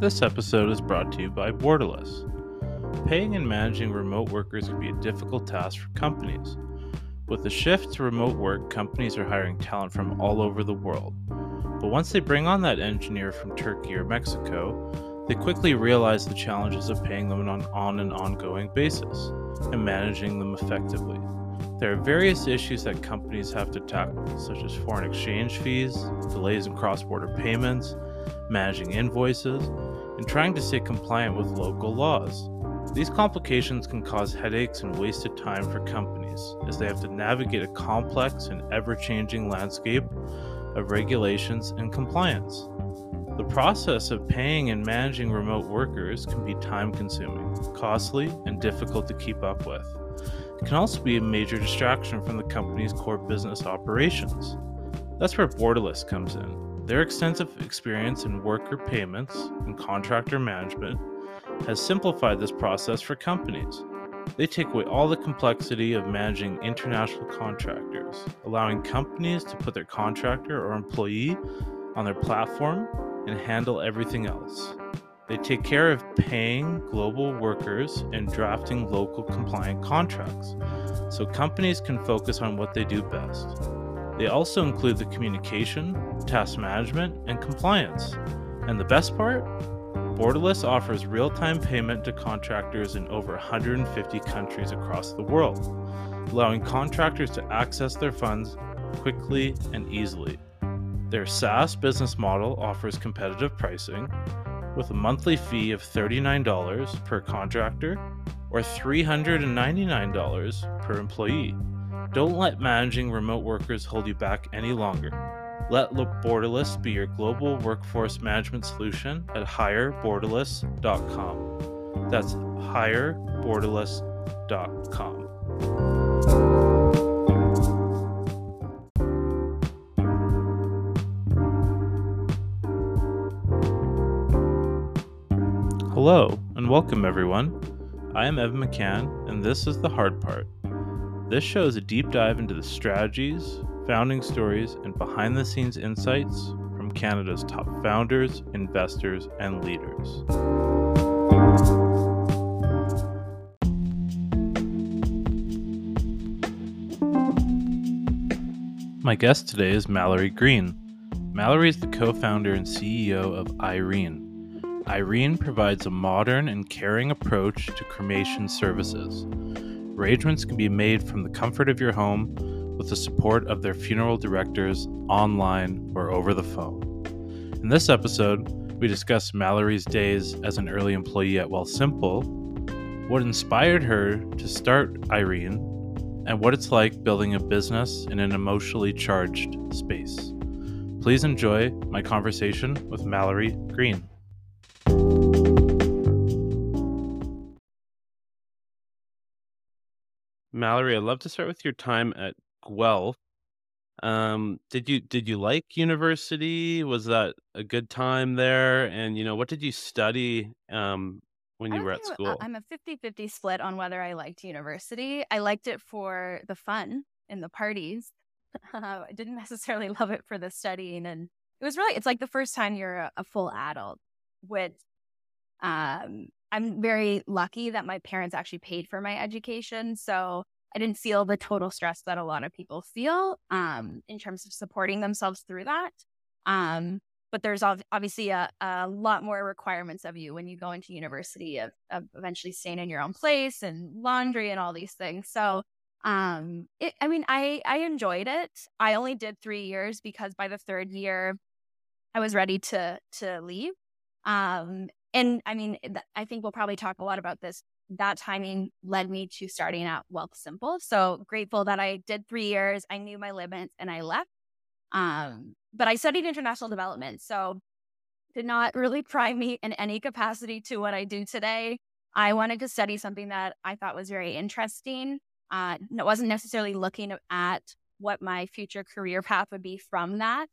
This episode is brought to you by Borderless. Paying and managing remote workers can be a difficult task for companies. With the shift to remote work, companies are hiring talent from all over the world. But once they bring on that engineer from Turkey or Mexico, they quickly realize the challenges of paying them on, on an ongoing basis and managing them effectively. There are various issues that companies have to tackle, such as foreign exchange fees, delays in cross border payments, managing invoices, and trying to stay compliant with local laws. These complications can cause headaches and wasted time for companies, as they have to navigate a complex and ever changing landscape of regulations and compliance. The process of paying and managing remote workers can be time consuming, costly, and difficult to keep up with. It can also be a major distraction from the company's core business operations. That's where Borderless comes in. Their extensive experience in worker payments and contractor management has simplified this process for companies. They take away all the complexity of managing international contractors, allowing companies to put their contractor or employee on their platform and handle everything else. They take care of paying global workers and drafting local compliant contracts, so companies can focus on what they do best. They also include the communication, task management, and compliance. And the best part? Borderless offers real time payment to contractors in over 150 countries across the world, allowing contractors to access their funds quickly and easily. Their SaaS business model offers competitive pricing with a monthly fee of $39 per contractor or $399 per employee. Don't let managing remote workers hold you back any longer. Let Borderless be your global workforce management solution at hireborderless.com. That's hireborderless.com. Hello, and welcome everyone. I am Evan McCann, and this is The Hard Part. This show is a deep dive into the strategies, founding stories, and behind the scenes insights from Canada's top founders, investors, and leaders. My guest today is Mallory Greene. Mallory is the co founder and CEO of Eirene Eirene provides a modern and caring approach to cremation services. Arrangements can be made from the comfort of your home with the support of their funeral directors online or over the phone. In this episode, we discuss Mallory's days as an early employee at Wealthsimple, what inspired her to start Eirene, and what it's like building a business in an emotionally charged space. Please enjoy my conversation with Mallory Greene. Mallory, I'd love to start with your time at Guelph. Um, did you did you like university? Was that a good time there? And you know, what did you study um, when you were at school? I'm a 50-50 split on whether I liked university. I liked it for the fun and the parties. I didn't necessarily love it for the studying and it was really it's like the first time you're a, a full adult with um I'm very lucky that my parents actually paid for my education. So I didn't feel the total stress that a lot of people feel um, in terms of supporting themselves through that. Um, but there's obviously a, a, lot more requirements of you when you go into university of, of, eventually staying in your own place and laundry and all these things. So, um, it, I mean, I, I enjoyed it. I only did three years because by the third year, I was ready to, to leave. Um, and I mean, I think we'll probably talk a lot about this. That timing led me to starting at Wealthsimple. So grateful that I did three years. I knew my limits and I left. Um, but I studied international development. So did not really prime me in any capacity to what I do today. I wanted to study something that I thought was very interesting. Uh, it wasn't necessarily looking at what my future career path would be from that.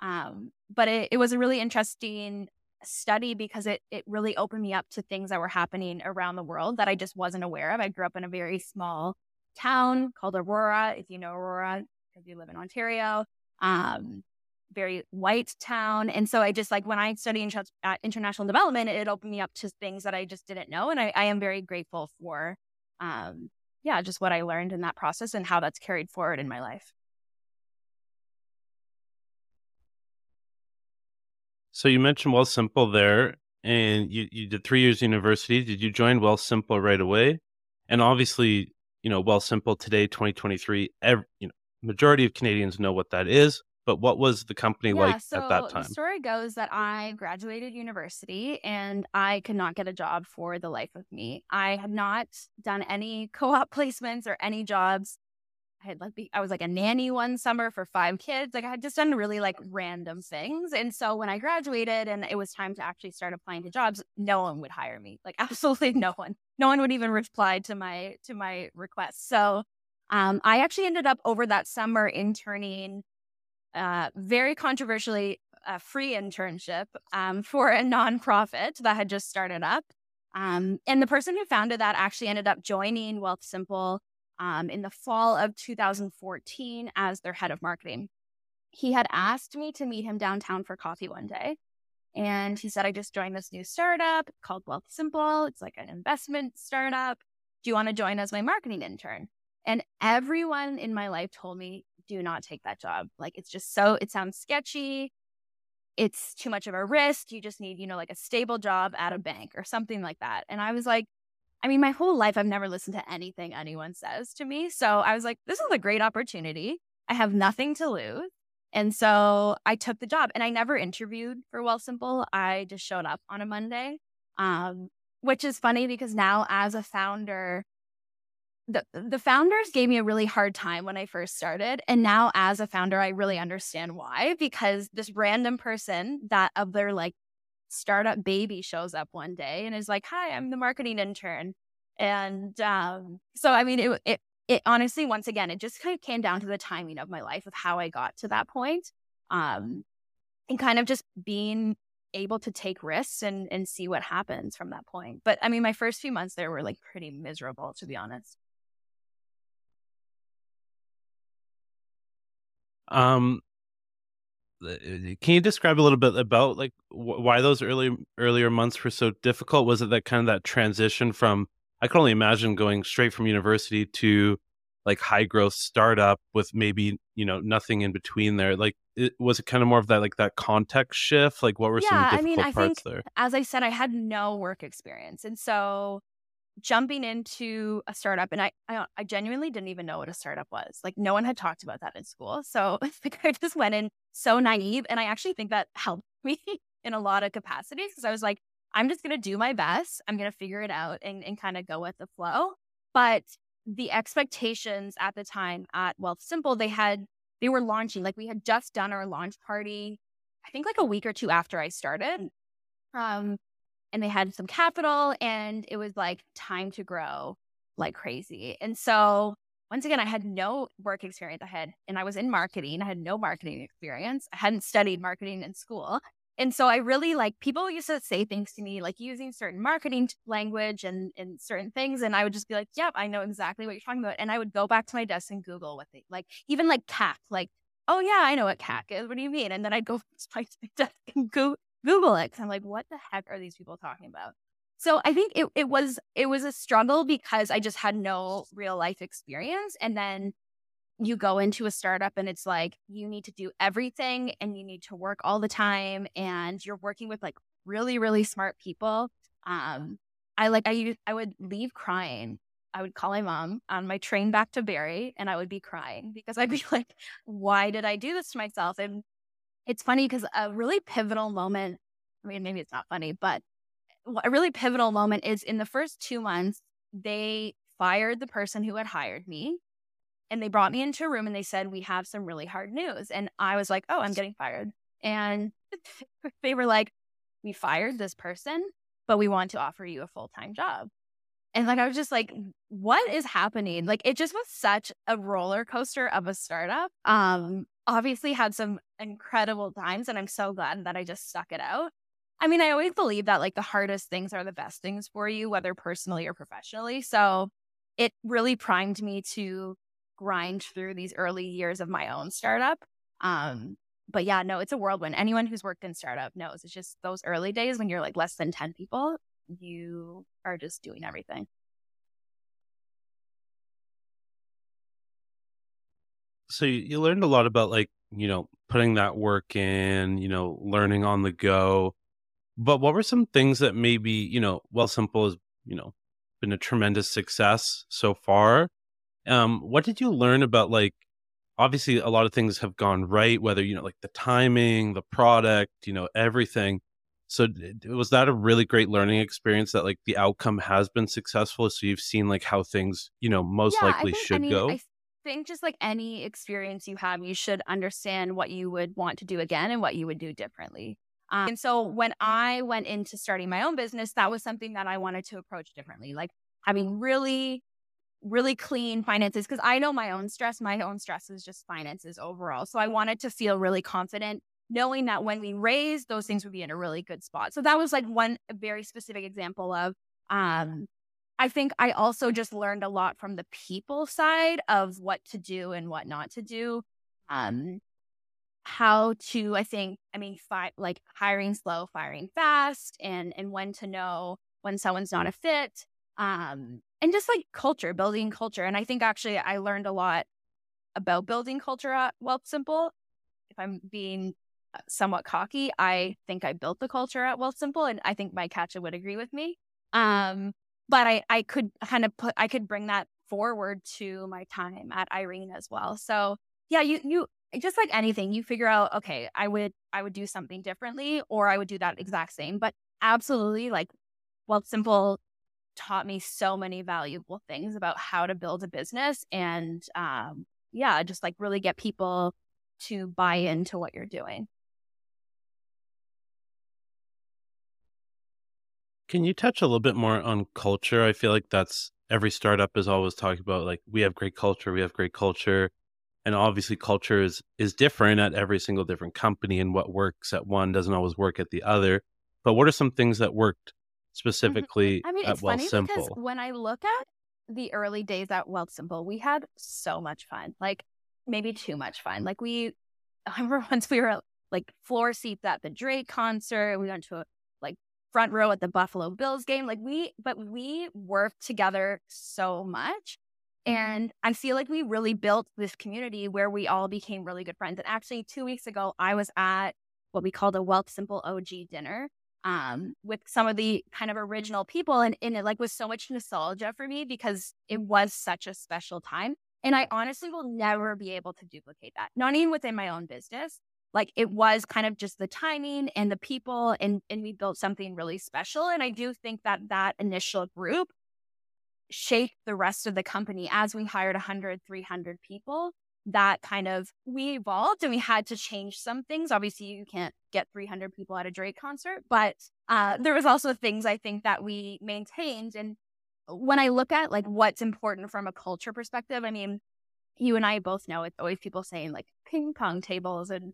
Um, but it, it was a really interesting study because it it really opened me up to things that were happening around the world that I just wasn't aware of. I grew up in a very small town called Aurora, if you know Aurora, because you live in Ontario. Um, very white town. And so I just like when I study in, uh, international development, it opened me up to things that I just didn't know. And I, I am very grateful for, um, yeah, just what I learned in that process and how that's carried forward in my life. So you mentioned Wealthsimple there, and you, you did three years university. Did you join Wealthsimple right away? And obviously, you know, Wealthsimple today, 2023, every, you know, majority of Canadians know what that is. But what was the company yeah, like so at that time? The story goes that I graduated university and I could not get a job for the life of me. I had not done any co-op placements or any jobs I had like I was like a nanny one summer for five kids. Like I had just done really like random things. And so when I graduated and it was time to actually start applying to jobs, no one would hire me. Like absolutely no one. No one would even reply to my to my request. So um, I actually ended up over that summer interning uh, very controversially a free internship um, for a nonprofit that had just started up. Um, and the person who founded that actually ended up joining Wealthsimple um, in the fall of 2014 as their head of marketing. He had asked me to meet him downtown for coffee one day. And he said, I just joined this new startup called Wealthsimple. It's like an investment startup. Do you want to join as my marketing intern? And everyone in my life told me, do not take that job. Like, it's just so, it sounds sketchy. It's too much of a risk. You just need, you know, like a stable job at a bank or something like that. And I was like, I mean, my whole life, I've never listened to anything anyone says to me. So I was like, this is a great opportunity. I have nothing to lose. And so I took the job and I never interviewed for Wealthsimple. I just showed up on a Monday, um, which is funny because now as a founder, the, the founders gave me a really hard time when I first started. And now as a founder, I really understand why, because this random person that of their like startup baby shows up one day and is like, "Hi, I'm the marketing intern." And um, so, I mean, it, it it honestly, once again, it just kind of came down to the timing of my life of how I got to that point, um, and kind of just being able to take risks and and see what happens from that point. But I mean, my first few months there were like pretty miserable, to be honest. Um, Uh, can you describe a little bit about like wh- why those early earlier months were so difficult? Was it that kind of that transition from I can only imagine going straight from university to like high growth startup with maybe you know nothing in between there. Like, it, was it kind of more of that like that context shift? Like, what were yeah, some difficult I mean, I parts think, there? As I said, I had no work experience, and so jumping into a startup and I, I, I genuinely didn't even know what a startup was like no one had talked about that in school so like i just went in so naive and i actually think that helped me in a lot of capacities because i was like i'm just going to do my best i'm going to figure it out and, and kind of go with the flow but the expectations at the time at Wealthsimple they had they were launching like we had just done our launch party i think like a week or two after i started um and they had some capital and it was like time to grow like crazy. And so once again, I had no work experience. I had, and I was in marketing. I had no marketing experience. I hadn't studied marketing in school. And so I really like people used to say things to me, like using certain marketing language and, and certain things. And I would just be like, yep, I know exactly what you're talking about. And I would go back to my desk and Google what they like, even like CAC, like, oh yeah, I know what CAC is. What do you mean? And then I'd go to my desk and go Google it. Cause I'm like, what the heck are these people talking about? So I think it, it was it was a struggle because I just had no real life experience. And then you go into a startup and it's like you need to do everything and you need to work all the time and you're working with like really, really smart people. Um, I like I I would leave crying. I would call my mom on my train back to Barrie and I would be crying because I'd be like, why did I do this to myself? And it's funny because a really pivotal moment, I mean, maybe it's not funny, but a really pivotal moment is in the first two months, they fired the person who had hired me and they brought me into a room and they said, We have some really hard news. And I was like, Oh, I'm getting fired. And they were like, We fired this person, but we want to offer you a full time job. And like, I was just like, what is happening? Like, it just was such a roller coaster of a startup. Um, obviously had some incredible times and I'm so glad that I just stuck it out. I mean, I always believe that like the hardest things are the best things for you, whether personally or professionally. So it really primed me to grind through these early years of my own startup. Um, but yeah, no, it's a whirlwind. Anyone who's worked in startup knows it's just those early days when you're like less than 10 people, you are just doing everything. So you learned a lot about like, you know, putting that work in, you know, learning on the go. But what were some things that maybe, you know, Wealthsimple has, you know, been a tremendous success so far. Um, what did you learn about like obviously a lot of things have gone right, whether you know like the timing, the product, you know, everything. So was that a really great learning experience that like the outcome has been successful? So you've seen like how things, you know, most yeah, likely think, should I mean, go. I think just like any experience you have, you should understand what you would want to do again and what you would do differently. Um, and so when I went into starting my own business, that was something that I wanted to approach differently. Like having really, really clean finances because I know my own stress. My own stress is just finances overall. So I wanted to feel really confident knowing that when we raise, those things would be in a really good spot. So that was like one very specific example of um, I think I also just learned a lot from the people side of what to do and what not to do. Um, how to i think i mean fi- like hiring slow firing fast and and when to know when someone's not a fit um and just like culture building culture and i think actually i learned a lot about building culture at Wealthsimple if i'm being uh, somewhat cocky i think i built the culture at Wealthsimple and i think Mike Katchen would agree with me um but i i could kind of put i could bring that forward to my time at eirene as well so yeah you you just like anything, you figure out, okay, I would I would do something differently or I would do that exact same. But absolutely like Wealthsimple taught me so many valuable things about how to build a business and um yeah, just like really get people to buy into what you're doing. Can you touch a little bit more on culture? I feel like that's every startup is always talking about like we have great culture, we have great culture and obviously culture is is different at every single different company and what works at one doesn't always work at the other but what are some things that worked mm-hmm. specifically I mean, it's funny Wealthsimple? because when I look at the early days at Wealthsimple, we had so much fun. Like maybe too much fun. Like we, I remember once we were like floor seats at the Drake concert. We went to a front row at the Buffalo Bills game. Like we, but we worked together so much. And I feel like we really built this community where we all became really good friends. And actually, two weeks ago, I was at what we called a Wealthsimple OG dinner um, with some of the kind of original people. And, and it like was so much nostalgia for me because it was such a special time. And I honestly will never be able to duplicate that, not even within my own business. Like it was kind of just the timing and the people, and, and we built something really special. And I do think that that initial group shaped the rest of the company as we hired 100, 300 people. That kind of we evolved and we had to change some things. Obviously, you can't get 300 people at a Drake concert, but uh, there was also things I think that we maintained. And when I look at like what's important from a culture perspective, I mean, you and I both know it's always people saying like ping pong tables and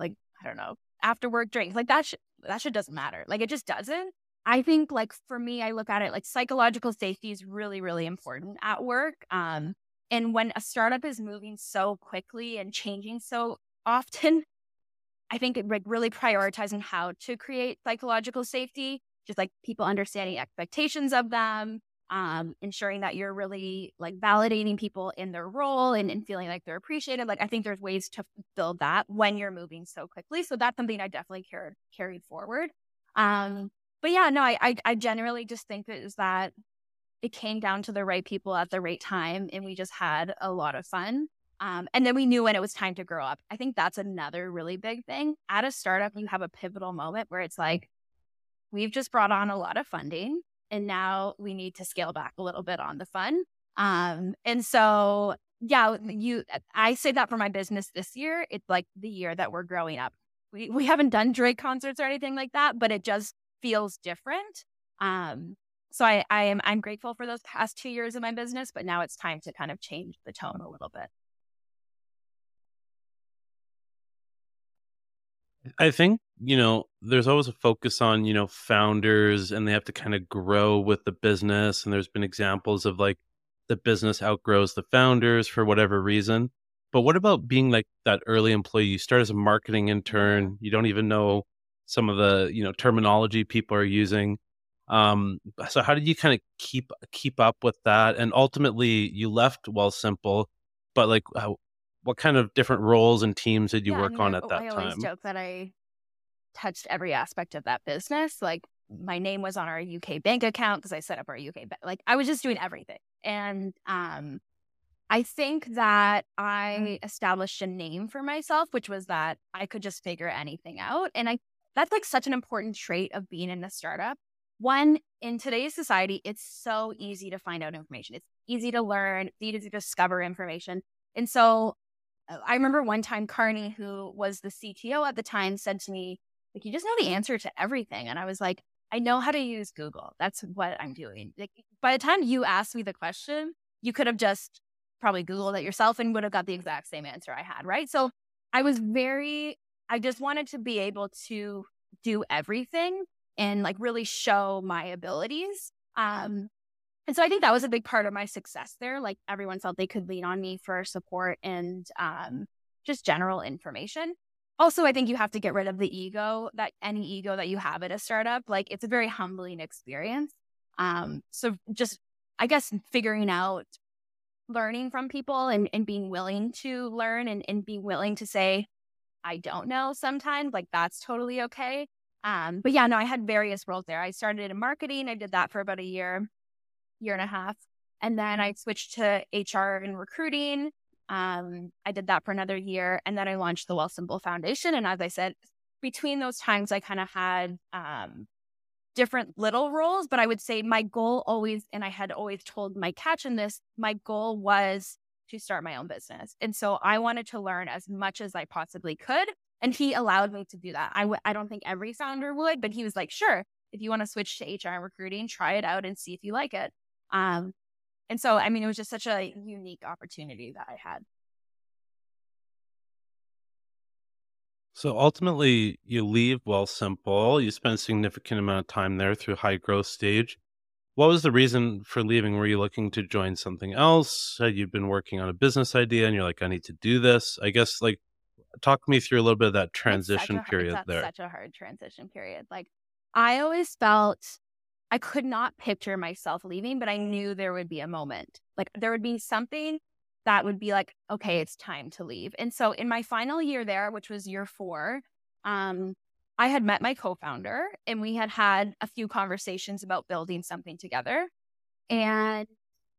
like I don't know after work drinks like that. That shit doesn't matter. Like it just doesn't. I think like for me, I look at it like psychological safety is really, really important at work. Um, and when a startup is moving so quickly and changing so often, I think it, like really prioritizing how to create psychological safety, just like people understanding expectations of them, um, ensuring that you're really like validating people in their role and, and feeling like they're appreciated. Like I think there's ways to build that when you're moving so quickly. So that's something I definitely carried carried forward. Um, but yeah, no, I, I, I generally just think it is that it came down to the right people at the right time, and we just had a lot of fun. Um, and then we knew when it was time to grow up. I think that's another really big thing. At a startup, you have a pivotal moment where it's like, we've just brought on a lot of funding, and now we need to scale back a little bit on the fun. Um, and so, yeah, you, I say that for my business this year. It's like the year that we're growing up. We we haven't done Drake concerts or anything like that, but it just feels different. Um, so I, I am I'm grateful for those past two years of my business, but now it's time to kind of change the tone a little bit. I think, you know, there's always a focus on, you know, founders and they have to kind of grow with the business. And there's been examples of like the business outgrows the founders for whatever reason. But what about being like that early employee? You start as a marketing intern, you don't even know some of the, you know, terminology people are using. Um, so how did you kind of keep keep up with that? And ultimately, you left Wealthsimple, but like, what kind of different roles and teams did you Yeah, I work mean, on at oh, that I always time? joke that I touched every aspect of that business. Like my name was on our UK bank account because I set up our UK bank. Like I was just doing everything. And um, I think that I established a name for myself, which was that I could just figure anything out. And I that's like such an important trait of being in a startup. One, in today's society, it's so easy to find out information. It's easy to learn, it's easy to discover information. And so I remember one time Carney, who was the CTO at the time, said to me, like, you just know the answer to everything. And I was like, I know how to use Google. That's what I'm doing. Like, by the time you asked me the question, you could have just probably Googled it yourself and would have got the exact same answer I had. Right. So I was very, I just wanted to be able to do everything and like really show my abilities. Um, and so I think that was a big part of my success there. Like everyone felt they could lean on me for support and um, just general information. Also, I think you have to get rid of the ego that any ego that you have at a startup. Like it's a very humbling experience. Um, so just, I guess, figuring out learning from people and, and being willing to learn and, and being willing to say, I don't know sometimes, like that's totally okay. Um, but yeah, no, I had various roles there. I started in marketing. I did that for about a year, year and a half. And then I switched to HR and recruiting. Um, I did that for another year. And then I launched the Wealthsimple Foundation. And as I said, between those times, I kind of had um, different little roles, but I would say my goal always, and I had always told Mike Katchen this, my goal was to start my own business. And so I wanted to learn as much as I possibly could. And he allowed me to do that. I w- I don't think every founder would, but he was like, sure, if you want to switch to HR and recruiting, try it out and see if you like it. Um, and so, I mean, it was just such a unique opportunity that I had. So ultimately, you leave Wealthsimple. You spend a significant amount of time there through high growth stage. What was the reason for leaving? Were you looking to join something else? Had you been working on a business idea and you're like, I need to do this? I guess, like, talk me through a little bit of that transition hard, period there. such a hard transition period. Like I always felt I could not picture myself leaving, but I knew there would be a moment. Like there would be something that would be like, okay, it's time to leave. And so in my final year there, which was year four, um, I had met my co-founder and we had had a few conversations about building something together. And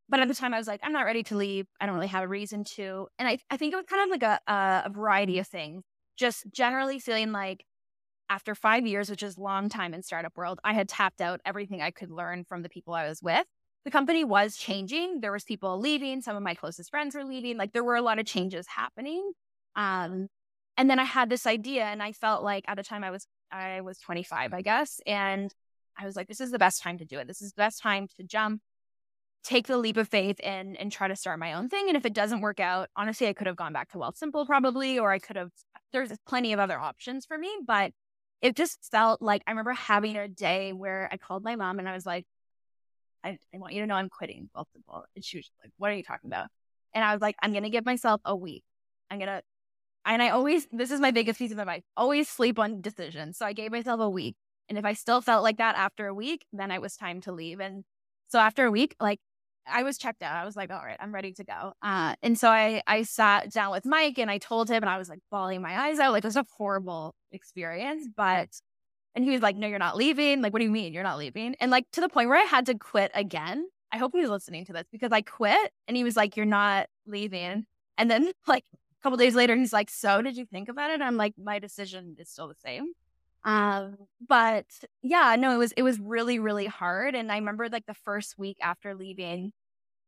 but at the time I was like, I'm not ready to leave. I don't really have a reason to. And I, I think it was kind of like a, a variety of things. Just generally feeling like after five years, which is a long time in startup world, I had tapped out everything I could learn from the people I was with. The company was changing. There was people leaving. Some of my closest friends were leaving. Like there were a lot of changes happening. Um, and then I had this idea, and I felt like at the time I was I was 25, I guess, and I was like, this is the best time to do it. This is the best time to jump take the leap of faith and and try to start my own thing. And if it doesn't work out, honestly, I could have gone back to Wealthsimple probably, or I could have. There's plenty of other options for me, but it just felt like I remember having a day where I called my mom and I was like, I, I want you to know I'm quitting Wealthsimple. And she was like, What are you talking about? And I was like, I'm gonna give myself a week. I'm gonna and I always this is my biggest piece of advice. Always sleep on decisions. So I gave myself a week. And if I still felt like that after a week, then it was time to leave. And so after a week, like I was checked out. I was like, all right, I'm ready to go. Uh, and so I I sat down with Mike and I told him, and I was like bawling my eyes out. Like it was a horrible experience, but and he was like, no, you're not leaving. Like, what do you mean you're not leaving? And like to the point where I had to quit again. I hope he's listening to this because I quit, and he was like, you're not leaving. And then like a couple days later, he's like, so did you think about it? I'm like, my decision is still the same. Um, but yeah, no, it was it was really really hard. And I remember like the first week after leaving,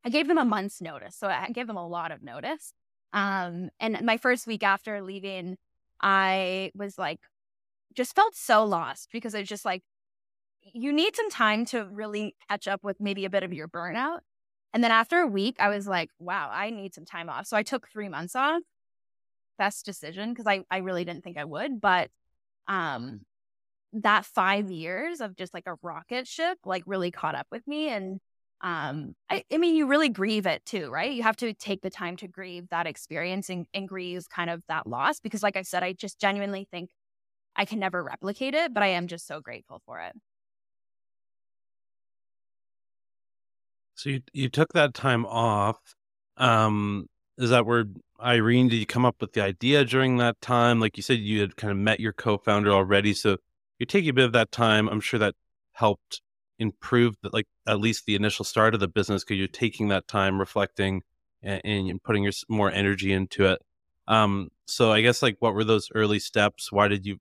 I gave them a month's notice, so I gave them a lot of notice. Um, and my first week after leaving, I was like, just felt so lost because it's just like you need some time to really catch up with maybe a bit of your burnout. And then after a week, I was like, wow, I need some time off. So I took three months off. Best decision because I, I really didn't think I would. But um that five years of just like a rocket ship like really caught up with me and um, I, I, mean, you really grieve it too, right? You have to take the time to grieve that experience and, and grieve kind of that loss because, like I said, I just genuinely think I can never replicate it, but I am just so grateful for it. So you you took that time off. Um, is that where Eirene? Did you come up with the idea during that time? Like you said, you had kind of met your co-founder already, so you're taking a bit of that time. I'm sure that helped improve the, like at least the initial start of the business because you're taking that time reflecting and, and putting your more energy into it um so i guess like what were those early steps why did you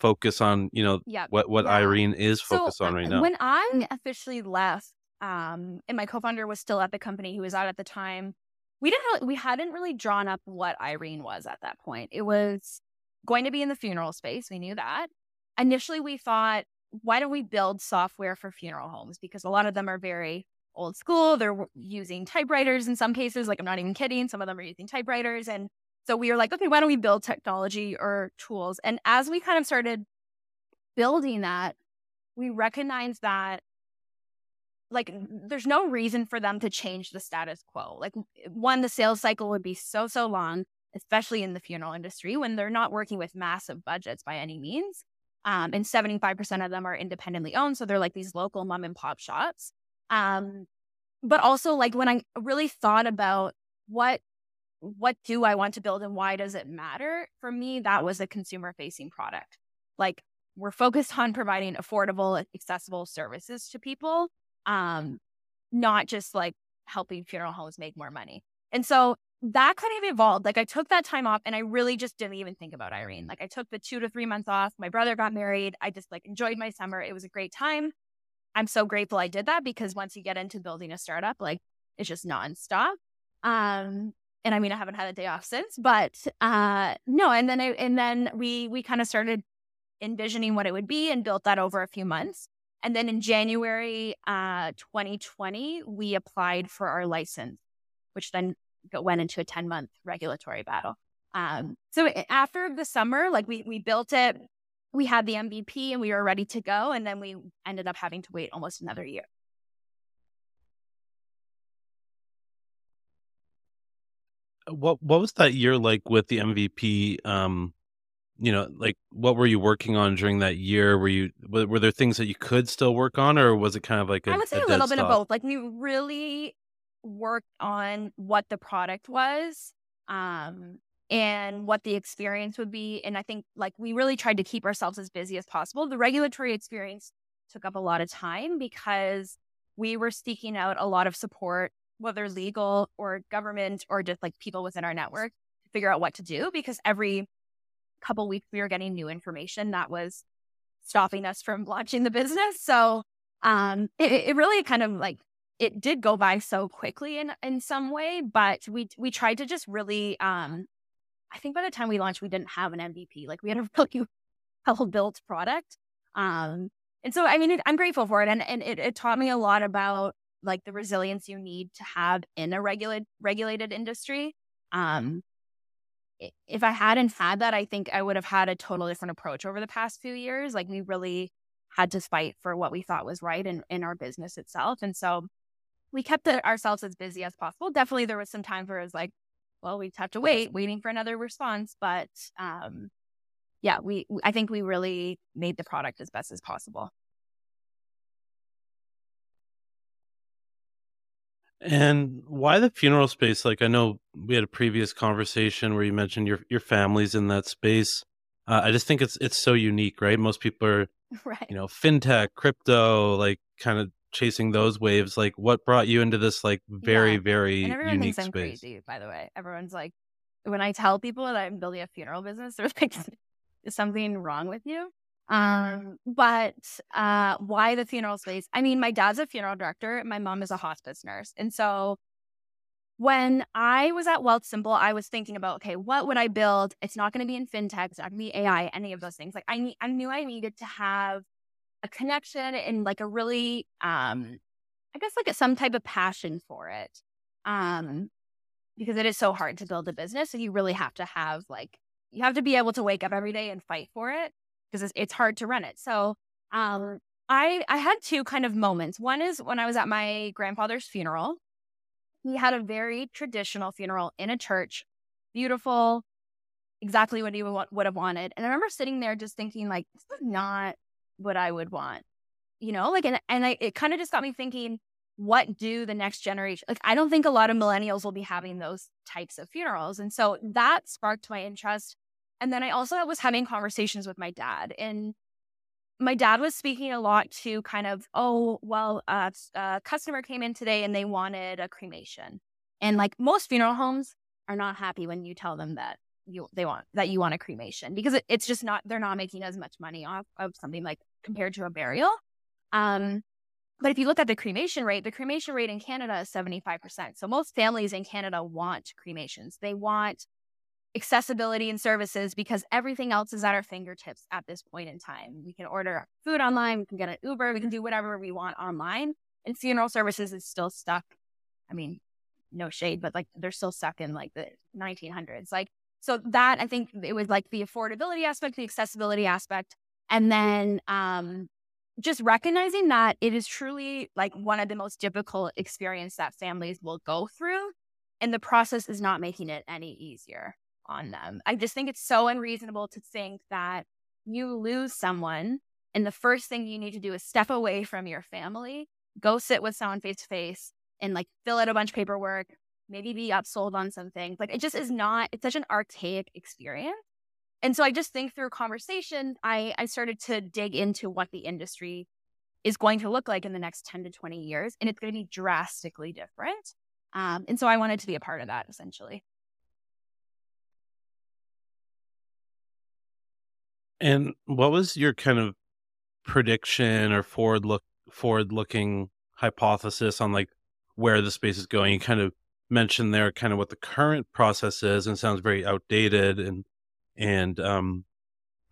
focus on you know yeah. what what yeah. eirene is focused so, on right now when i officially left um and my co-founder was still at the company he was out at the time we didn't really, we hadn't really drawn up what eirene was at that point it was going to be in the funeral space we knew that initially we thought why don't we build software for funeral homes? Because a lot of them are very old school. They're using typewriters in some cases. Like, I'm not even kidding. Some of them are using typewriters. And so we were like, okay, why don't we build technology or tools? And as we kind of started building that, we recognized that like there's no reason for them to change the status quo. Like one, the sales cycle would be so, so long, especially in the funeral industry when they're not working with massive budgets by any means. Um, and 75% of them are independently owned. So they're like these local mom and pop shops. Um, but also like when I really thought about what what do I want to build and why does it matter? For me, that was a consumer facing product. Like we're focused on providing affordable, accessible services to people, um, not just like helping funeral homes make more money. And so that kind of evolved. Like I took that time off and I really just didn't even think about Eirene. Like I took the two to three months off. My brother got married. I just like enjoyed my summer. It was a great time. I'm so grateful I did that because once you get into building a startup, like it's just nonstop. Um, and I mean, I haven't had a day off since, but uh, no. And then I, and then we we kind of started envisioning what it would be and built that over a few months. And then in January uh, 2020, we applied for our license, which then went into a 10 month regulatory battle. Um, so after the summer, like we, we built it, we had the MVP and we were ready to go. And then we ended up having to wait almost another year. What what was that year like with the MVP? Um, you know, like what were you working on during that year? Were you were, were there things that you could still work on, or was it kind of like a, I would say a, a little bit stop? of both. Like we really worked on what the product was um, and what the experience would be. And I think like we really tried to keep ourselves as busy as possible. The regulatory experience took up a lot of time because we were seeking out a lot of support, whether legal or government or just like people within our network to figure out what to do because every couple weeks we were getting new information that was stopping us from launching the business. So um, it, it really kind of like it did go by so quickly in in some way, but we we tried to just really um I think by the time we launched we didn't have an MVP. Like we had a really well built product. Um and so I mean it, I'm grateful for it and and it, it taught me a lot about like the resilience you need to have in a regulated regulated industry. Um if I hadn't had that, I think I would have had a total different approach over the past few years. Like we really had to fight for what we thought was right in, in our business itself. And so we kept ourselves as busy as possible. Definitely, there was some times where it was like, well, we'd have to wait, waiting for another response. But um, yeah, we I think we really made the product as best as possible. And why the funeral space? Like I know we had a previous conversation where you mentioned your your family's in that space. Uh, I just think it's it's so unique, right? Most people are, right. you know, fintech, crypto, like kind of chasing those waves like what brought you into this like very yeah. very and everyone unique thinks I'm space crazy by the way everyone's like when i tell people that i'm building a funeral business they're like is something wrong with you um but uh why the funeral space i mean my dad's a funeral director my mom is a hospice nurse and so when I was at Wealthsimple, I was thinking about, okay, what would I build? It's not going to be in fintech. It's not going to be AI, any of those things. Like I, I knew I needed to have a connection and like a really um I guess like a, some type of passion for it. Um because it is so hard to build a business and you really have to have like you have to be able to wake up every day and fight for it because it's, it's hard to run it. So um I I had two kind of moments. One is when I was at my grandfather's funeral. He had a very traditional funeral in a church, beautiful, exactly what he would, would have wanted. And I remember sitting there just thinking, like, this is not what I would want, you know, like, and and I, it kind of just got me thinking, what do the next generation like? I don't think a lot of millennials will be having those types of funerals, and so that sparked my interest. And then I also was having conversations with my dad, and my dad was speaking a lot to kind of, oh, well, uh, a customer came in today and they wanted a cremation. And like most funeral homes are not happy when you tell them that you they want that you want a cremation because it, it's just not they're not making as much money off of something like compared to a burial. Um, but if you look at the cremation rate, the cremation rate in Canada is 75%. So most families in Canada want cremations. They want accessibility and services because everything else is at our fingertips at this point in time. We can order food online, we can get an Uber, we can do whatever we want online. And funeral services is still stuck. I mean, no shade, but like they're still stuck in like the 1900s. Like, so that I think it was like the affordability aspect, the accessibility aspect, and then um, just recognizing that it is truly like one of the most difficult experience that families will go through, and the process is not making it any easier on them. I just think it's so unreasonable to think that you lose someone and the first thing you need to do is step away from your family, go sit with someone face to face and like fill out a bunch of paperwork, maybe be upsold on some things. Like it just is not, it's such an archaic experience. And so I just think through conversation, I, I started to dig into what the industry is going to look like in the next 10 to 20 years. And it's going to be drastically different. Um, and so I wanted to be a part of that essentially. And what was your kind of prediction or forward look forward looking hypothesis on like where the space is going? You kind of mentioned there kind of what the current process is and sounds very outdated and and um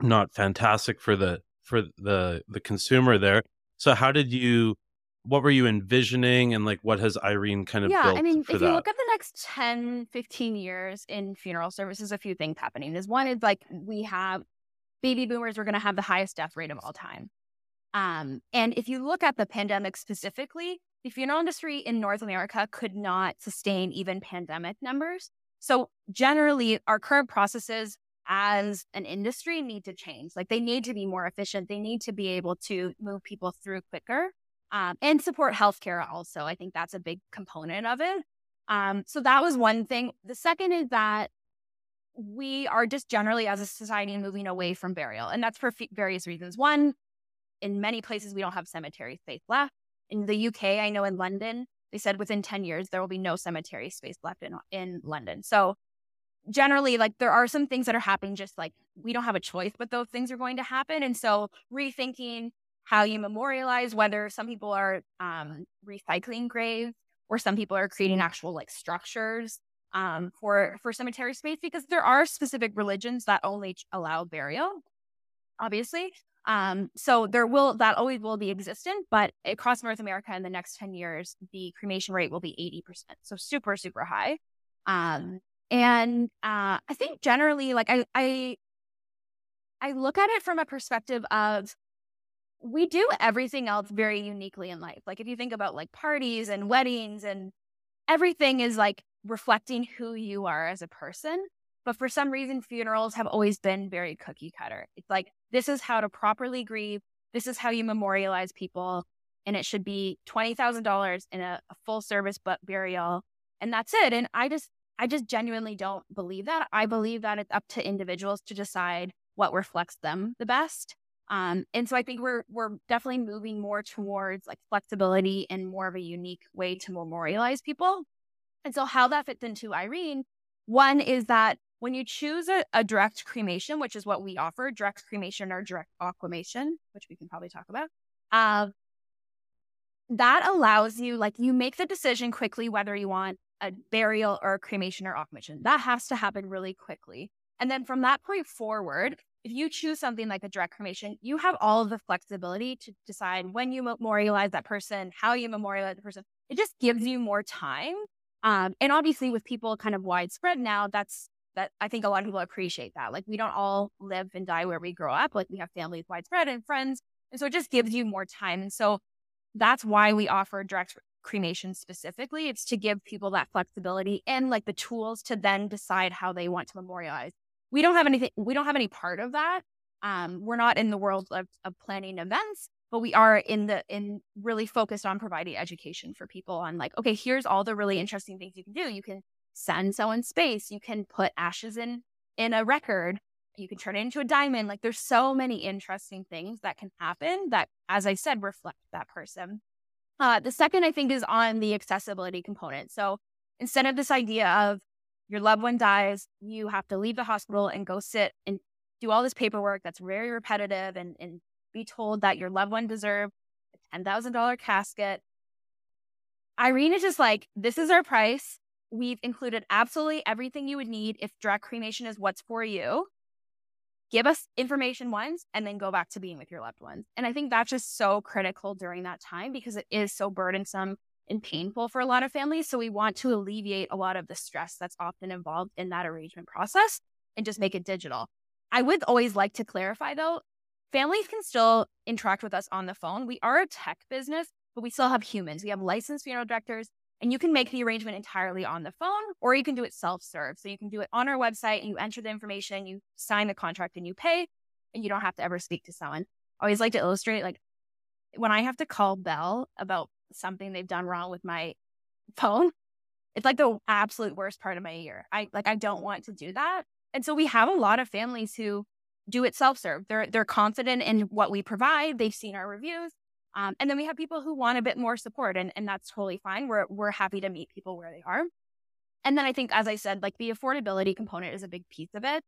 not fantastic for the for the the consumer there. So how did you what were you envisioning and like what has Eirene kind of yeah, I mean, if that? you look at the next 10, 15 years in funeral services, a few things happening is one is like we have baby boomers were going to have the highest death rate of all time. Um, and if you look at the pandemic specifically, the funeral industry in North America could not sustain even pandemic numbers. So generally, our current processes as an industry need to change. Like they need to be more efficient. They need to be able to move people through quicker um, and support healthcare. Also, I think that's a big component of it. Um, so that was one thing. The second is that we are just generally as a society moving away from burial. And that's for f- various reasons. One, in many places, we don't have cemetery space left. In the UK, I know in London, they said within 10 years, there will be no cemetery space left in, in London. So generally, like there are some things that are happening, just like we don't have a choice, but those things are going to happen. And so rethinking how you memorialize, whether some people are um, recycling graves or some people are creating actual like structures um, for for cemetery space because there are specific religions that only allow burial, obviously. Um, so there will that always will be existent, but across North America in the next ten years, the cremation rate will be eighty percent, so super super high. Um, and uh, I think generally, like I I I look at it from a perspective of we do everything else very uniquely in life. Like if you think about like parties and weddings and everything is like reflecting who you are as a person. But for some reason, funerals have always been very cookie cutter. It's like, this is how to properly grieve. This is how you memorialize people. And it should be $20,000 in a, a full service but burial. And that's it. And I just, I just genuinely don't believe that. I believe that it's up to individuals to decide what reflects them the best. Um, and so I think we're we're definitely moving more towards like flexibility and more of a unique way to memorialize people. And so, how that fits into Eirene, one is that when you choose a, a, direct cremation, which is what we offer, direct cremation or direct aquamation, which we can probably talk about, uh, that allows you, like, you make the decision quickly whether you want a burial or a cremation or aquamation. That has to happen really quickly. And then from that point forward, if you choose something like a direct cremation, you have all of the flexibility to decide when you memorialize that person, how you memorialize the person. It just gives you more time um, and obviously, with people kind of widespread now, that's that I think a lot of people appreciate that. Like, we don't all live and die where we grow up. Like, we have families widespread and friends. And so it just gives you more time. And so that's why we offer direct cremation specifically. It's to give people that flexibility and like the tools to then decide how they want to memorialize. We don't have anything, we don't have any part of that. Um, we're not in the world of, of planning events, but we are in the in really focused on providing education for people on like, okay, here's all the really interesting things you can do. You can send someone space, you can put ashes in in a record, you can turn it into a diamond. Like there's so many interesting things that can happen that, as I said, reflect that person. Uh, the second, I think, is on the accessibility component. So instead of this idea of your loved one dies, you have to leave the hospital and go sit and do all this paperwork that's very repetitive and, and be told that your loved one deserved a $10,000 casket. Eirene is just like, this is our price. We've included absolutely everything you would need if direct cremation is what's for you give us information once and then go back to being with your loved ones. And I think that's just so critical during that time because it is so burdensome and painful for a lot of families. So we want to alleviate a lot of the stress that's often involved in that arrangement process and just make it digital. I would always like to clarify though, families can still interact with us on the phone. We are a tech business, but we still have humans. We have licensed funeral directors and you can make the arrangement entirely on the phone, or you can do it self serve. So you can do it on our website and you enter the information, you sign the contract and you pay, and you don't have to ever speak to someone. I always like to illustrate like when I have to call Bell about something they've done wrong with my phone, it's like the absolute worst part of my year. I like I don't want to do that. And so we have a lot of families who do it self-serve. They're they're confident in what we provide. They've seen our reviews. Um, and then we have people who want a bit more support, and, and that's totally fine. We're, we're happy to meet people where they are. And then I think, as I said, like the affordability component is a big piece of it.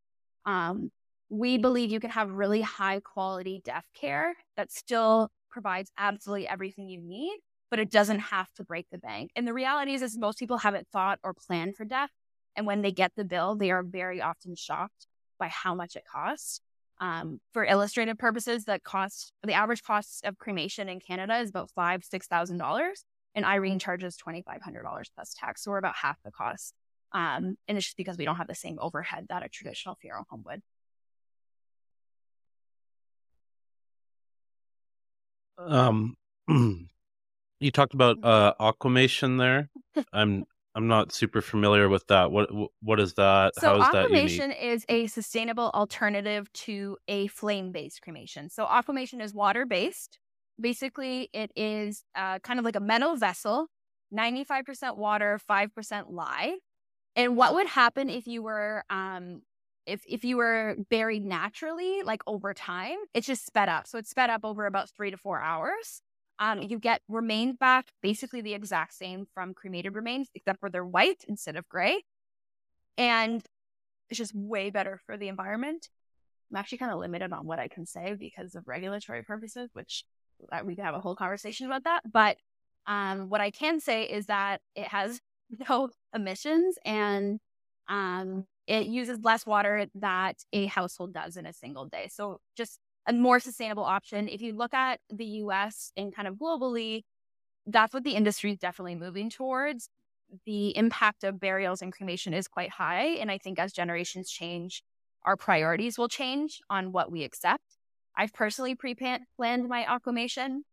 Um, we believe you can have really high quality death care that still provides absolutely everything you need, but it doesn't have to break the bank. And the reality is, is most people haven't thought or planned for death. And when they get the bill, they are very often shocked by how much it costs. Um, for illustrative purposes, the cost, the average cost of cremation in Canada is about five, six thousand dollars, and Eirene charges twenty five hundred dollars plus tax, so we're about half the cost. Um, and it's just because we don't have the same overhead that a traditional funeral home would. Um, you talked about mm-hmm. uh, aquamation there. I'm I'm not super familiar with that. What what is that? So How is aquamation that is a sustainable alternative to a flame-based cremation. So aquamation is water-based. Basically, it is uh, kind of like a metal vessel, 95% water, 5% lye. And what would happen if you were um, if if you were buried naturally, like over time, it's just sped up. So it's sped up over about three to four hours. Um, you get remains back basically the exact same from cremated remains, except for they're white instead of gray. And it's just way better for the environment. I'm actually kind of limited on what I can say because of regulatory purposes, which uh, we can have a whole conversation about that. But um, what I can say is that it has no emissions and um, it uses less water that a household does in a single day. So just a more sustainable option. If you look at the US and kind of globally, that's what the industry is definitely moving towards. The impact of burials and cremation is quite high. And I think as generations change, our priorities will change on what we accept. I've personally pre planned my aquamation.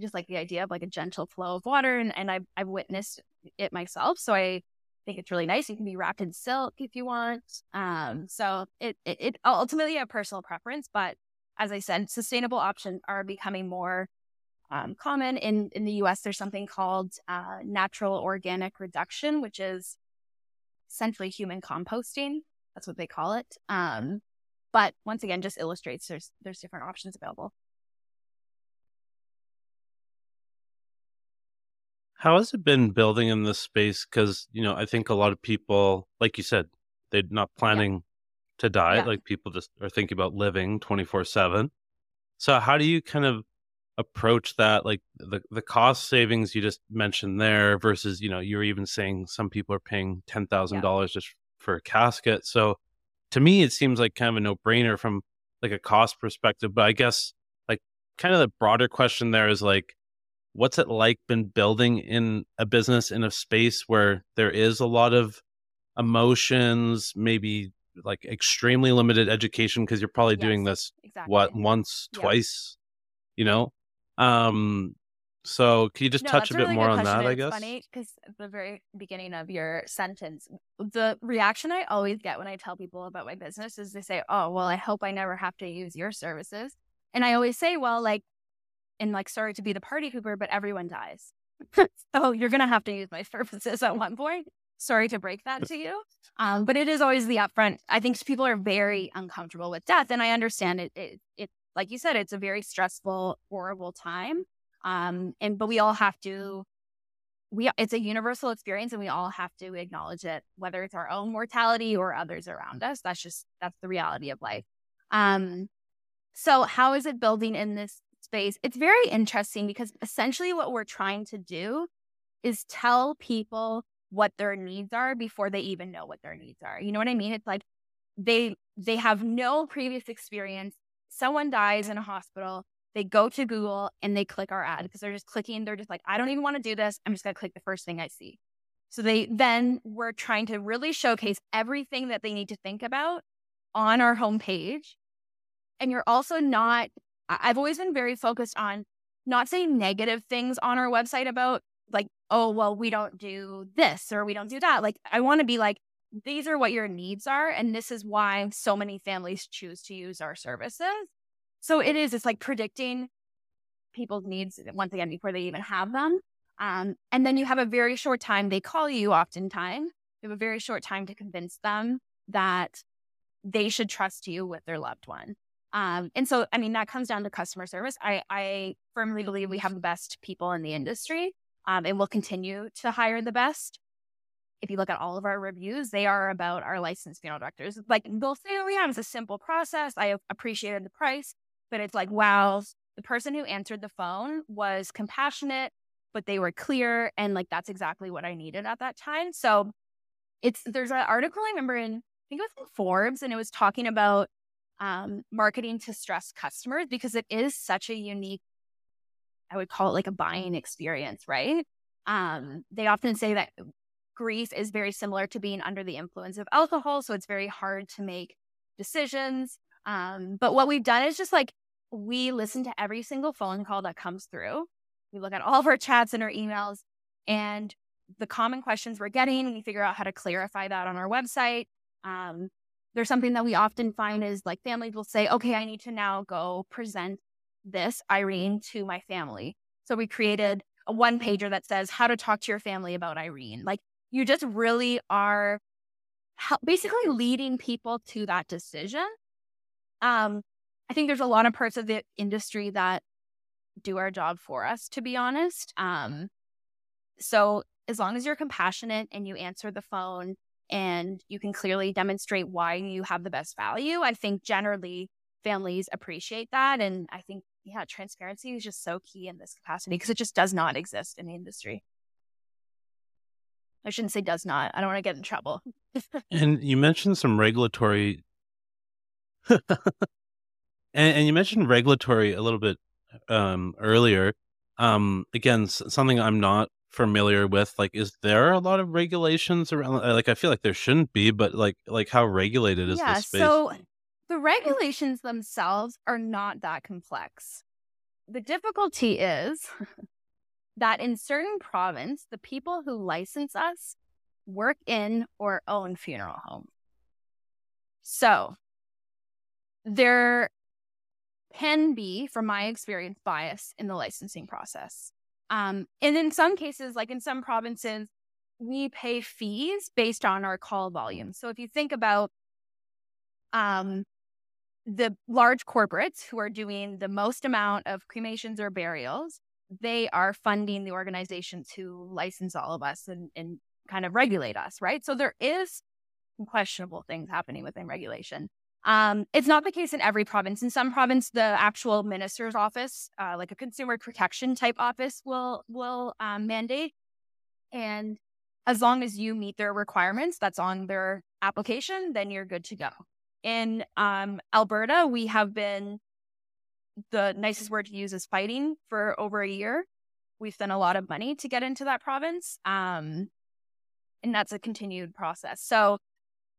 just like the idea of like a gentle flow of water, and, and I've, I've witnessed it myself. So I think it's really nice. You can be wrapped in silk if you want. Um, so it, it, it ultimately a personal preference, but as I said, sustainable options are becoming more um, common in in the U.S. There's something called uh, natural organic reduction, which is essentially human composting. That's what they call it. Um, but once again, just illustrates there's there's different options available. How has it been building in this space? Because, you know, I think a lot of people, like you said, they're not planning yeah. to die. Yeah. Like people just are thinking about living 24 7. So, how do you kind of approach that? Like the, the cost savings you just mentioned there versus, you know, you're even saying some people are paying $10,000 yeah. just for a casket. So, to me, it seems like kind of a no brainer from like a cost perspective. But I guess, like, kind of the broader question there is like, what's it like been building in a business in a space where there is a lot of emotions maybe like extremely limited education because you're probably yes, doing this exactly. what once twice you know? Um, so can you just No, touch a that's a bit really more on that, I it's guess? funny because the very beginning of your sentence, the reaction I always get when I tell people about my business is they say, Oh, well, I hope I never have to use your services. And I always say, Well, like, and like, sorry to be the party pooper, but everyone dies. so you're going to have to use my services at one point. Sorry to break that to you. Um, but it is always the upfront. I think people are very uncomfortable with death. And I understand it. It, it like you said, it's a very stressful, horrible time. Um, and but we all have to we it's a universal experience and we all have to acknowledge it, whether it's our own mortality or others around us. That's just that's the reality of life. Um, so how is it building in this space? It's very interesting because essentially what we're trying to do is tell people what their needs are before they even know what their needs are. You know what I mean? It's like they they have no previous experience. Someone dies in a hospital they go to Google and they click our ad because they're just clicking. They're just like, I don't even want to do this. I'm just going to click the first thing I see. So they then we're trying to really showcase everything that they need to think about on our homepage. And you're also not, I've always been very focused on not saying negative things on our website about like, oh, well, we don't do this or we don't do that. Like, I want to be like, these are what your needs are. And this is why so many families choose to use our services. So it is, it's like predicting people's needs once again before they even have them. Um, and then you have a very short time, they call you oftentimes. You have a very short time to convince them that they should trust you with their loved one. Um, and so, I mean, that comes down to customer service. I, I firmly believe we have the best people in the industry um, and we'll continue to hire the best. If you look at all of our reviews, they are about our licensed funeral directors. Like they'll say, oh, yeah, it's a simple process. I appreciated the price but it's like, wow, the person who answered the phone was compassionate, but they were clear. And like, that's exactly what I needed at that time. So it's, there's an article I remember in, I think it was in Forbes, and it was talking about um, marketing to stress customers because it is such a unique, I would call it like a buying experience, right? Um, they often say that grief is very similar to being under the influence of alcohol. So it's very hard to make decisions. Um, but what we've done is just like we listen to every single phone call that comes through. We look at all of our chats and our emails and the common questions we're getting. We figure out how to clarify that on our website. Um, there's something that we often find is like families will say, okay, I need to now go present this Eirene to my family. So we created a one pager that says how to talk to your family about Eirene. Like you just really are basically leading people to that decision um, I think there's a lot of parts of the industry that do our job for us, to be honest. Um, so as long as you're compassionate and you answer the phone and you can clearly demonstrate why you have the best value, I think generally families appreciate that. And I think, yeah, transparency is just so key in this capacity because it just does not exist in the industry. I shouldn't say does not. I don't want to get in trouble. and you mentioned some regulatory and, and, you mentioned regulatory a little bit um, earlier. Um, again, something I'm not familiar with. Like, is there a lot of regulations around? uh, Like, I feel like there shouldn't be, but like, like how regulated is yeah. this space? So the regulations themselves are not that complex. The difficulty is that in certain province, the people who license us work in or own funeral homes. So there can be, from my experience, bias in the licensing process. Um, and in some cases, like in some provinces, we pay fees based on our call volume. So if you think about um, the large corporates who are doing the most amount of cremations or burials, they are funding the organization to license all of us and, and kind of regulate us, right? So there is questionable things happening within regulation. Um, it's not the case in every province. In some province, the actual minister's office, uh, like a consumer protection type office, will will um, mandate, and as long as you meet their requirements, that's on their application, then you're good to go. In um, Alberta, we have been the nicest word to use is fighting for over a year. We've spent a lot of money to get into that province, um, and that's a continued process. So,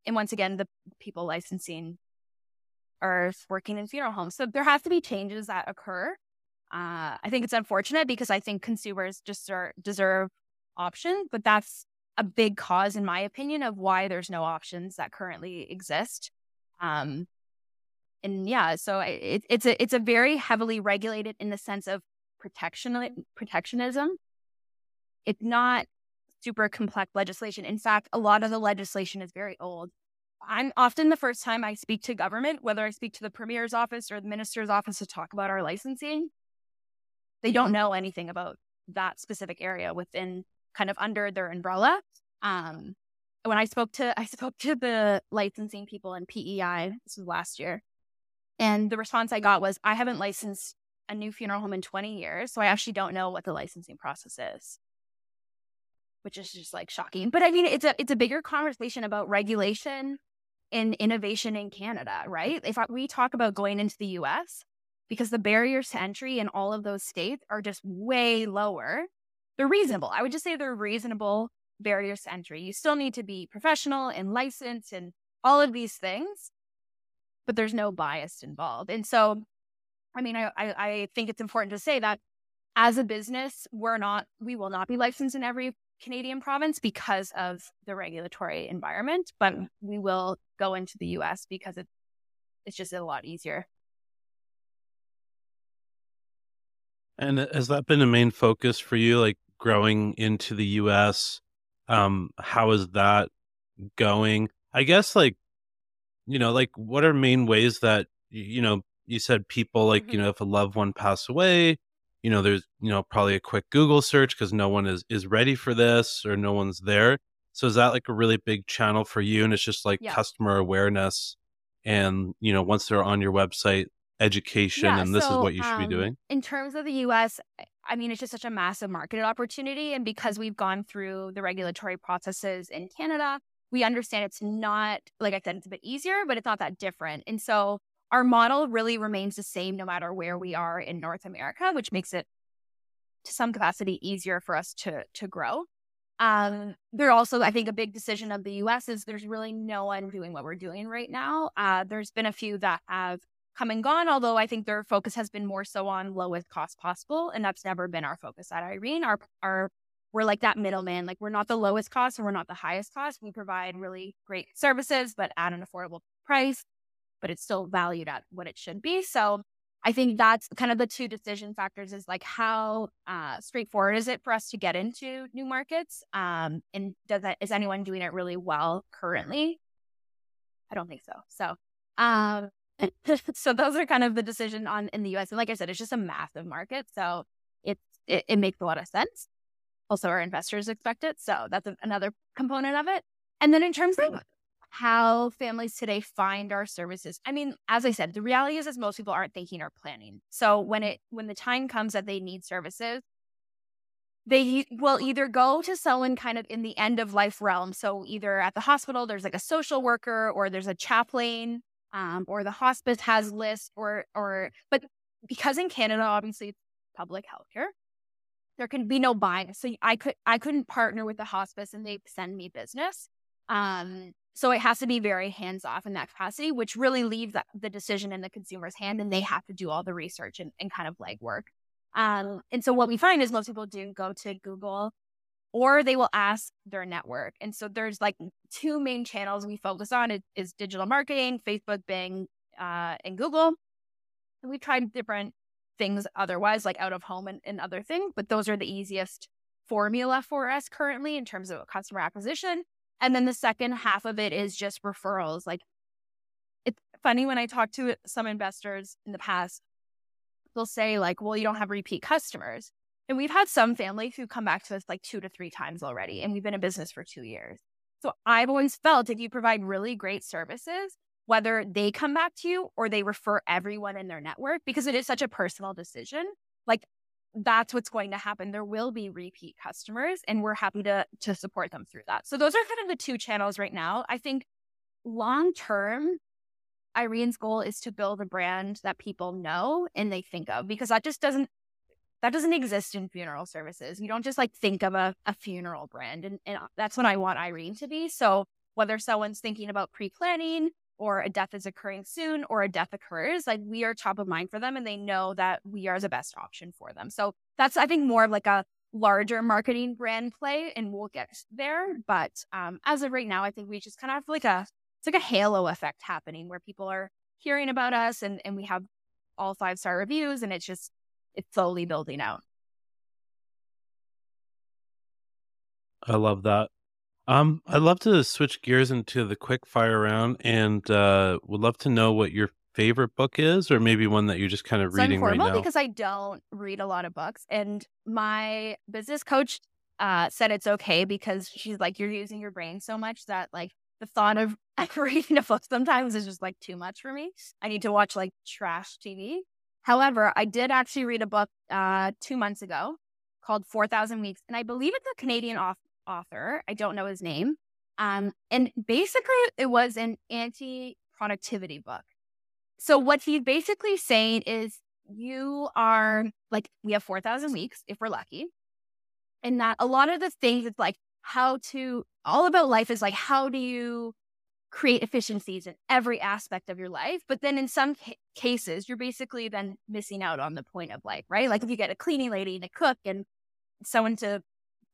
and once again, the people licensing are working in funeral homes. So there has to be changes that occur. Uh, I think it's unfortunate because I think consumers just deserve options, but that's a big cause, in my opinion, of why there's no options that currently exist. Um, and yeah, so it, it's a it's a very heavily regulated in the sense of protection protectionism. It's not super complex legislation. In fact, a lot of the legislation is very old. I'm often the first time I speak to government, whether I speak to the premier's office or the minister's office to talk about our licensing, they don't know anything about that specific area within kind of under their umbrella. Um, when I spoke to I spoke to the licensing people in PEI, this was last year, and the response I got was, I haven't licensed a new funeral home in 20 years, so I actually don't know what the licensing process is. Which is just like shocking. But I mean it's a it's a bigger conversation about regulation and innovation in Canada, right? If we talk about going into the US, because the barriers to entry in all of those states are just way lower. They're reasonable. I would just say they're reasonable barriers to entry. You still need to be professional and licensed and all of these things, but there's no bias involved. And so, I mean, I, I, I think it's important to say that as a business, we're not, we will not be licensed in every Canadian province because of the regulatory environment, but we will go into the US because it, it's just a lot easier. And has that been a main focus for you, like growing into the US? Um, how is that going? I guess, like, you know, like what are main ways that, you know, you said people like, mm-hmm. you know, if a loved one passed away, you know, there's, you know, probably a quick Google search because no one is is ready for this or no one's there. So is that like a really big channel for you? And it's just like yeah. customer awareness. And, you know, once they're on your website, education yeah, and this so, is what you should um, be doing? In terms of the US, I mean, it's just such a massive market opportunity. And because we've gone through the regulatory processes in Canada, we understand it's not, like I said, it's a bit easier, but it's not that different. And so our model really remains the same no matter where we are in North America, which makes it to some capacity easier for us to to grow. Um, there also, I think, a big decision of the U.S. is there's really no one doing what we're doing right now. Uh, there's been a few that have come and gone, although I think their focus has been more so on lowest cost possible. And that's never been our focus at Eirene. Our, our, we're like that middleman. Like we're not the lowest cost and we're not the highest cost. We provide really great services, but at an affordable price, but it's still valued at what it should be. So I think that's kind of the two decision factors is like how uh, straightforward is it for us to get into new markets? Um, and does that, is anyone doing it really well currently? I don't think so. So, um, so those are kind of the decision on in the US. And like I said, it's just a massive market. So it, it, it makes a lot of sense. Also, our investors expect it. So that's another component of it. And then in terms of how families today find our services, I mean, as I said, the reality is, is most people aren't thinking or planning. So when it when the time comes that they need services, they will either go to someone kind of in the end of life realm. So either at the hospital, there's like a social worker or there's a chaplain um, or the hospice has lists or or but because in Canada obviously it's public healthcare, there can be no bias. So I could I couldn't partner with the hospice and they send me business. Um, so it has to be very hands off in that capacity, which really leaves the decision in the consumer's hand, and they have to do all the research and, and kind of legwork. Um, and so what we find is most people do go to Google or they will ask their network. And so there's like two main channels we focus on is digital marketing, Facebook, Bing, uh, and Google. And we've tried different things otherwise, like out of home and, and other things, but those are the easiest formula for us currently in terms of customer acquisition. And then the second half of it is just referrals. Like it's funny when I talk to some investors in the past, they'll say like, well, you don't have repeat customers. And we've had some families who come back to us like two to three times already, and we've been in business for two years. So I've always felt if you provide really great services, whether they come back to you or they refer everyone in their network, because it is such a personal decision, like that's what's going to happen. There will be repeat customers, and we're happy to to support them through that. So those are kind of the two channels right now. I think long term, Eirene's goal is to build a brand that people know and they think of because that just doesn't that doesn't exist in funeral services. You don't just like think of a, a funeral brand. And, and uh, that's what I want Eirene to be. So whether someone's thinking about pre planning or a death is occurring soon or a death occurs, like we are top of mind for them and they know that we are the best option for them. So that's, I think, more of like a larger marketing brand play and we'll get there. But um, as of right now, I think we just kind of have like a, it's like a halo effect happening where people are hearing about us and, and we have all five star reviews and it's just, it's slowly building out. I love that. Um, I'd love to switch gears into the quick fire round, and uh, would love to know what your favorite book is, or maybe one that you're just kind of reading right now. because I don't read a lot of books, and my business coach uh, said it's okay because she's like, you're using your brain so much that like the thought of reading a book sometimes is just like too much for me. I need to watch like trash TV. However, I did actually read a book uh, two months ago called 4,000 Weeks, and I believe it's a Canadian author author. I don't know his name. Um, and basically, it was an anti productivity book. So, what he's basically saying is you are like, we have 4,000 weeks if we're lucky. And that a lot of the things, it's like how to, all about life is like, how do you create efficiencies in every aspect of your life? But then in some ca- cases, you're basically then missing out on the point of life, right? Like if you get a cleaning lady and a cook and someone to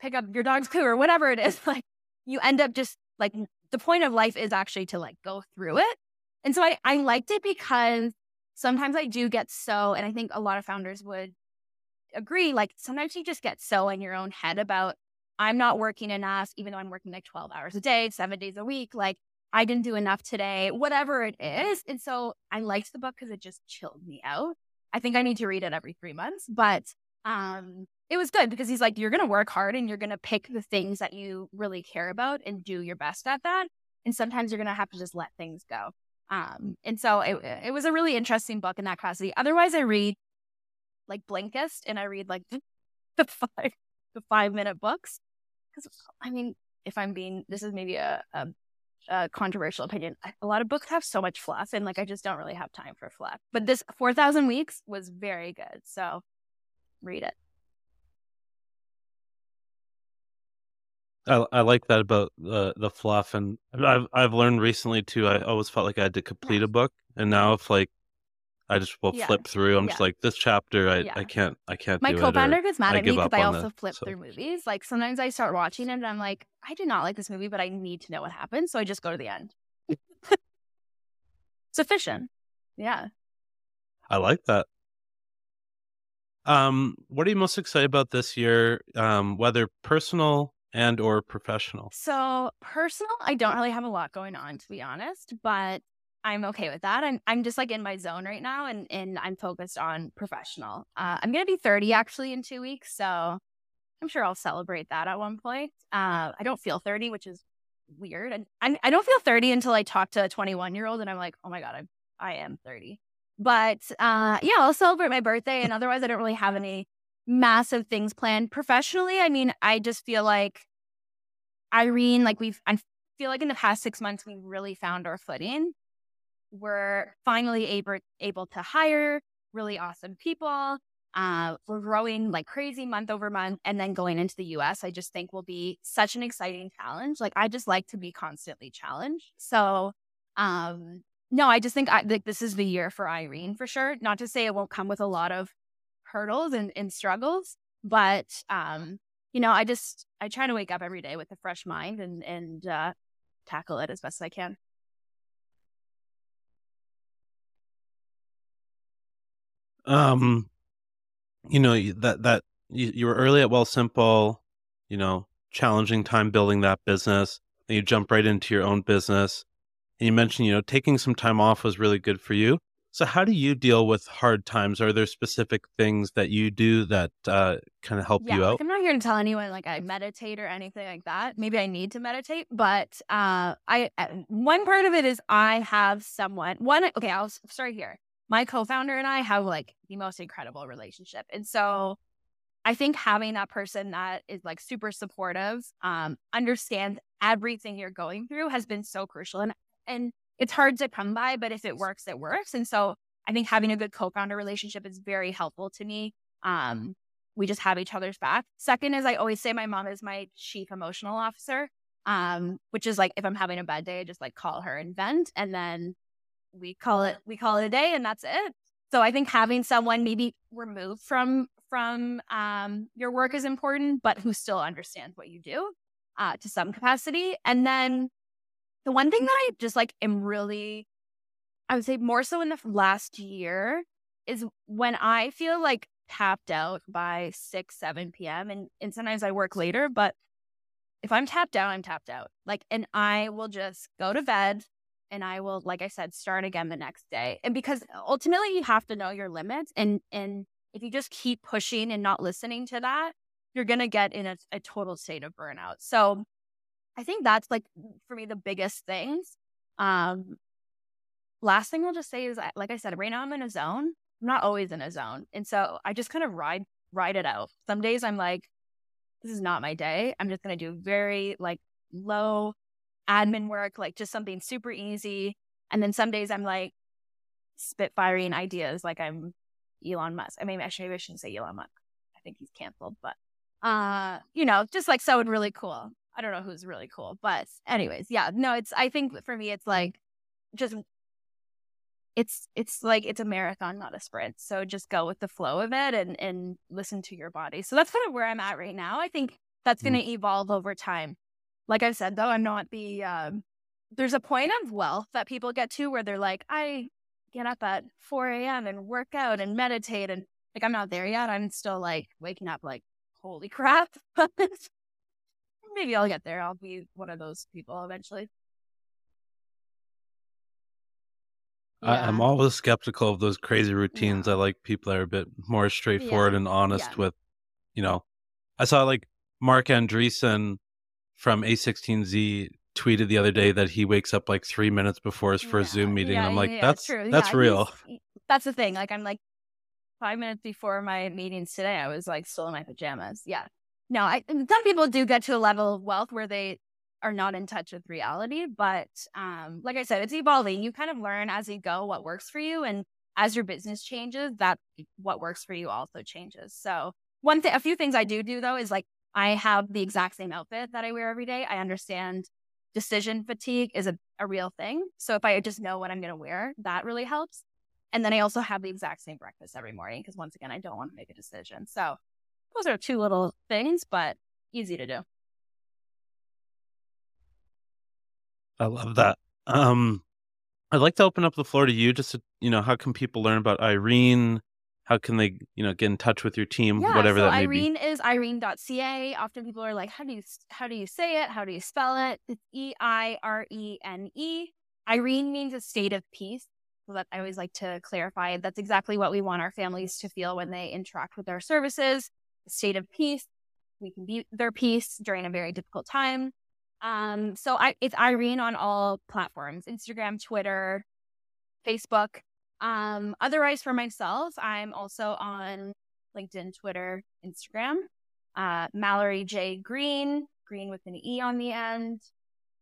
pick up your dog's poo or whatever it is, like you end up just like the point of life is actually to like go through it. And so I, I liked it because sometimes I do get so, and I think a lot of founders would agree, like sometimes you just get so in your own head about I'm not working enough, even though I'm working like 12 hours a day, seven days a week. Like I didn't do enough today, whatever it is. And so I liked the book because it just chilled me out. I think I need to read it every three months, but um, it was good because he's like, you're going to work hard and you're going to pick the things that you really care about and do your best at that. And sometimes you're going to have to just let things go. Um, and so it, it was a really interesting book in that capacity. Otherwise, I read like Blinkist and I read like the five, the five minute books. Because I mean, if I'm being, this is maybe a, a, a controversial opinion. A lot of books have so much fluff, and like I just don't really have time for fluff. But this 4,000 weeks was very good. So read it. I, I like that about the the fluff, and I've I've learned recently too. I always felt like I had to complete a book, and now if like I just will yeah. flip through, I'm yeah. just like this chapter. I, yeah. I can't I can't. My co-founder gets mad at me because I also flip so. through movies. Like sometimes I start watching it and I'm like, I do not like this movie, but I need to know what happens, so I just go to the end. Sufficient. Yeah. I like that. Um, what are you most excited about this year? Um, whether personal and or professional? So personal, I don't really have a lot going on to be honest, but I'm okay with that. I'm I'm just like in my zone right now, and and I'm focused on professional. Uh, I'm gonna be 30 actually in two weeks, so I'm sure I'll celebrate that at one point. Uh, I don't feel 30, which is weird, and I, I don't feel 30 until I talk to a 21 year old, and I'm like, oh my god, I'm I am 30. But uh, yeah, I'll celebrate my birthday, and otherwise, I don't really have any massive things planned. Professionally, I mean, I just feel like Eirene, like we've, I feel like in the past six months, we really found our footing. We're finally able able to hire really awesome people. Uh, we're growing like crazy month over month, and then going into the U.S. I just think will be such an exciting challenge. Like I just like to be constantly challenged. So, um, no, I just think I, like this is the year for Eirene for sure. Not to say it won't come with a lot of hurdles and, and struggles, but um, you know, I just I try to wake up every day with a fresh mind and and uh, tackle it as best as I can. Um, you know that that you, you were early at Wealthsimple, you know, challenging time building that business. And you jump right into your own business. And you mentioned, you know, taking some time off was really good for you. So, how do you deal with hard times? Are there specific things that you do that uh, kind of help yeah, you out? Like I'm not here to tell anyone like I meditate or anything like that. Maybe I need to meditate, but uh, I uh, one part of it is I have someone. One, okay, I'll start here. My co-founder and I have like the most incredible relationship, and so I think having that person that is like super supportive, um, understands everything you're going through has been so crucial. And and it's hard to come by, but if it works, it works. And so I think having a good co-founder relationship is very helpful to me. Um, we just have each other's back. Second is I always say my mom is my chief emotional officer. Um, which is like if I'm having a bad day, I just like call her and vent, and then we call it we call it a day, and that's it. So I think having someone maybe removed from from um, your work is important, but who still understands what you do uh, to some capacity. And then the one thing that I just like am really, I would say more so in the last year is when I feel like tapped out by 6, 7 p.m. And, and sometimes I work later, but if I'm tapped out, I'm tapped out. Like, and I will just go to bed and I will, like I said, start again the next day. And because ultimately you have to know your limits. And, and if you just keep pushing and not listening to that, you're going to get in a, a total state of burnout. So I think that's like, for me, the biggest things. Um, last thing I'll just say is, like I said, right now I'm in a zone. I'm not always in a zone. And so I just kind of ride, ride it out. Some days I'm like, this is not my day. I'm just to do very like low admin work, like just something super easy. And then some days I'm like spitfiring ideas, like I'm Elon Musk. I mean, actually, I shouldn't say Elon Musk. I think he's canceled, but uh, you know, just like someone really cool. I don't know who's really cool, but anyways, yeah, no, it's. I think for me, it's like just it's it's like it's a marathon, not a sprint. So just go with the flow of it and and listen to your body. So that's kind of where I'm at right now. I think that's going to mm. evolve over time like I've said though, I'm not the um, there's a point of wealth that people get to where they're like, I get up at 4 a.m. and work out and meditate and like I'm not there yet. I'm still like waking up like, holy crap. Maybe I'll get there. I'll be one of those people eventually. Yeah. I, am always skeptical of those crazy routines. Yeah. I like people that are a bit more straightforward yeah. and honest with, you know, I saw like Marc Andreessen from A16Z tweeted the other day that he wakes up like three minutes before his first Zoom meeting. I'm like, that's true. that's real. That's the thing. Like I'm like five minutes before my meetings today, I was like still in my pajamas. Yeah. No, I some people do get to a level of wealth where they are not in touch with reality. But um, like I said, it's evolving. You kind of learn as you go what works for you. And as your business changes, that what works for you also changes. So one thing, a few things I do do though is like I have the exact same outfit that I wear every day. I understand decision fatigue is a, a real thing. So if I just know what I'm going to wear, that really helps. And then I also have the exact same breakfast every morning because once again, I don't want to make a decision. So those are two little things, but easy to do. I love that. Um, I'd like to open up the floor to you. Just to, you know, how can people learn about Eirene? how can they you know get in touch with your team yeah, whatever so that may eirene be is eirene.ca often people are like how do you how do you say it how do you spell it it's e-i-r-e-n-e eirene means a state of peace so that i always like to clarify that's exactly what we want our families to feel when they interact with our services state of peace we can be their peace during a very difficult time um so I, it's eirene on all platforms instagram twitter facebook um, otherwise, for myself, I'm also on LinkedIn, Twitter, Instagram. Uh, Mallory J Greene, Green with an E on the end.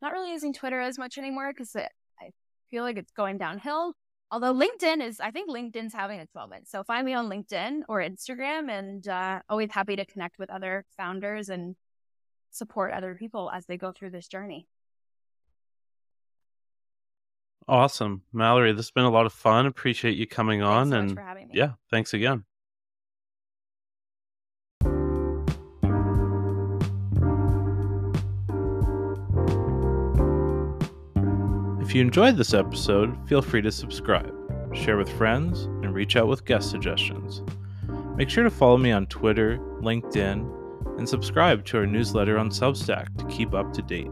Not really using Twitter as much anymore because I feel like it's going downhill. Although LinkedIn is, I think LinkedIn's having its moment. So find me on LinkedIn or Instagram, and uh, always happy to connect with other founders and support other people as they go through this journey. Awesome. Mallory, this has been a lot of fun. Appreciate you coming on. so and yeah, thanks again. If you enjoyed this episode, feel free to subscribe, share with friends, and reach out with guest suggestions. Make sure to follow me on Twitter, LinkedIn, and subscribe to our newsletter on Substack to keep up to date.